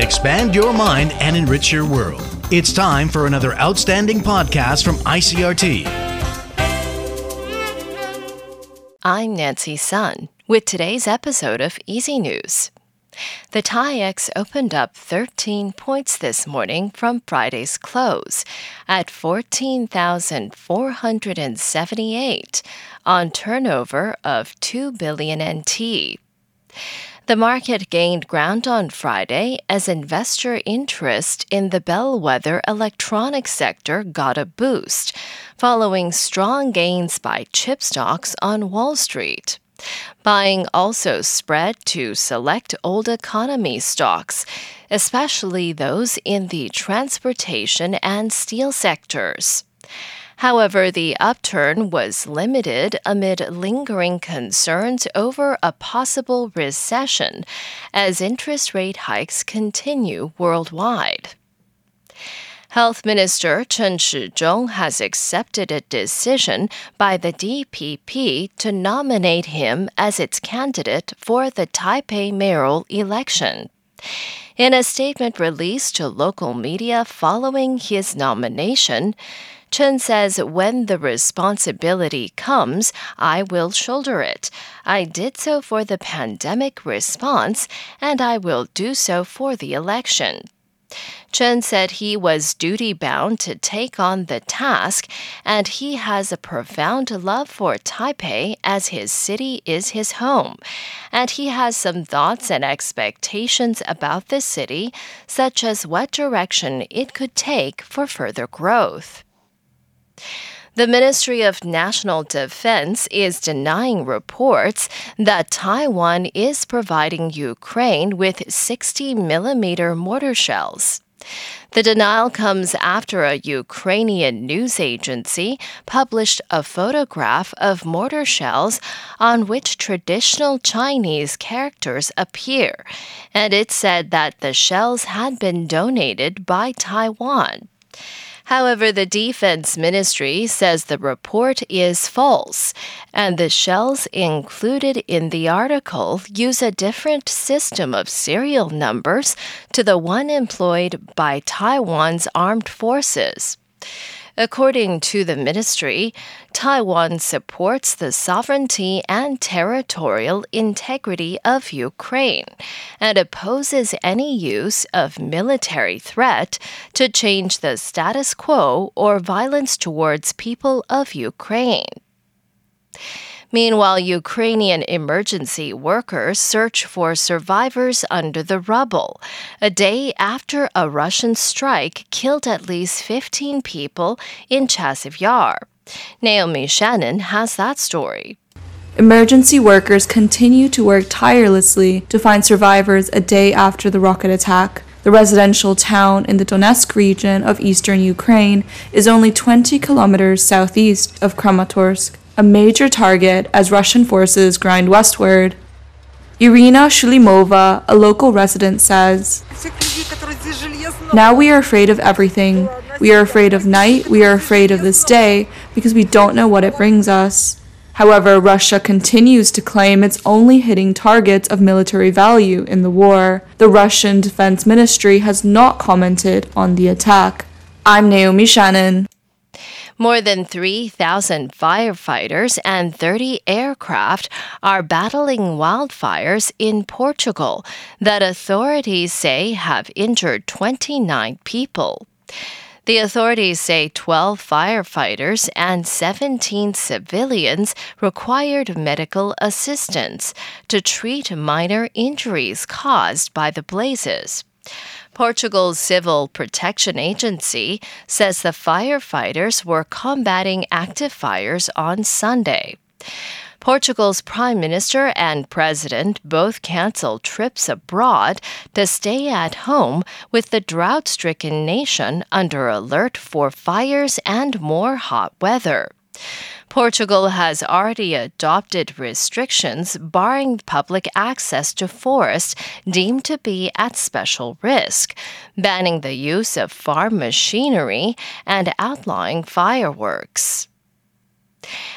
Expand your mind and enrich your world. It's time for another outstanding podcast from ICRT. I'm Nancy Sun with today's episode of Easy News. The TAIEX opened up 13 points this morning from Friday's close at 14,478 on turnover of 2 billion NT. The market gained ground on Friday as investor interest in the bellwether electronics sector got a boost, following strong gains by chip stocks on Wall Street. Buying also spread to select old economy stocks, especially those in the transportation and steel sectors. However, the upturn was limited amid lingering concerns over a possible recession as interest rate hikes continue worldwide. Health Minister Chen Shizhong has accepted a decision by the DPP to nominate him as its candidate for the Taipei mayoral election. In a statement released to local media following his nomination, Chen says, When the responsibility comes, I will shoulder it. I did so for the pandemic response, and I will do so for the election. Chen said he was duty bound to take on the task, and he has a profound love for Taipei as his city is his home. And he has some thoughts and expectations about the city, such as what direction it could take for further growth. The Ministry of National Defense is denying reports that Taiwan is providing Ukraine with 60 millimeter mortar shells. The denial comes after a Ukrainian news agency published a photograph of mortar shells on which traditional Chinese characters appear, and it said that the shells had been donated by Taiwan. However, the Defense Ministry says the report is false, and the shells included in the article use a different system of serial numbers to the one employed by Taiwan's armed forces. According to the ministry, Taiwan supports the sovereignty and territorial integrity of Ukraine and opposes any use of military threat to change the status quo or violence towards people of Ukraine. Meanwhile, Ukrainian emergency workers search for survivors under the rubble, a day after a Russian strike killed at least 15 people in Chasiv Yar. Naomi Shannon has that story. Emergency workers continue to work tirelessly to find survivors a day after the rocket attack. The residential town in the Donetsk region of eastern Ukraine is only 20 kilometers southeast of Kramatorsk a major target as Russian forces grind westward. Irina Shulimova, a local resident, says Now we are afraid of everything. We are afraid of night, we are afraid of this day, because we don't know what it brings us. However, Russia continues to claim it's only hitting targets of military value in the war. The Russian Defense Ministry has not commented on the attack. I'm Naomi Shannon. More than 3,000 firefighters and 30 aircraft are battling wildfires in Portugal that authorities say have injured 29 people. The authorities say 12 firefighters and 17 civilians required medical assistance to treat minor injuries caused by the blazes. Portugal's Civil Protection Agency says the firefighters were combating active fires on Sunday. Portugal's Prime Minister and President both canceled trips abroad to stay at home with the drought stricken nation under alert for fires and more hot weather. Portugal has already adopted restrictions barring public access to forests deemed to be at special risk, banning the use of farm machinery, and outlawing fireworks.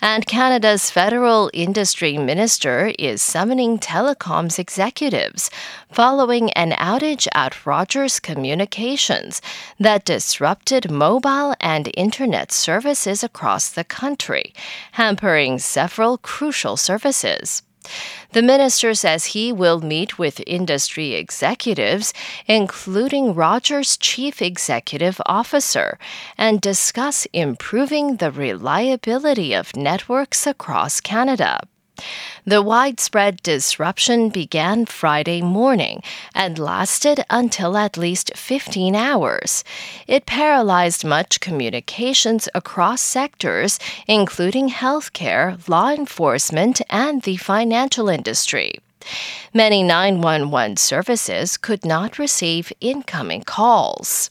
And Canada's federal industry minister is summoning telecoms executives following an outage at Rogers Communications that disrupted mobile and internet services across the country, hampering several crucial services. The minister says he will meet with industry executives, including Rogers' chief executive officer, and discuss improving the reliability of networks across Canada. The widespread disruption began Friday morning and lasted until at least 15 hours. It paralyzed much communications across sectors, including healthcare, law enforcement, and the financial industry. Many 911 services could not receive incoming calls.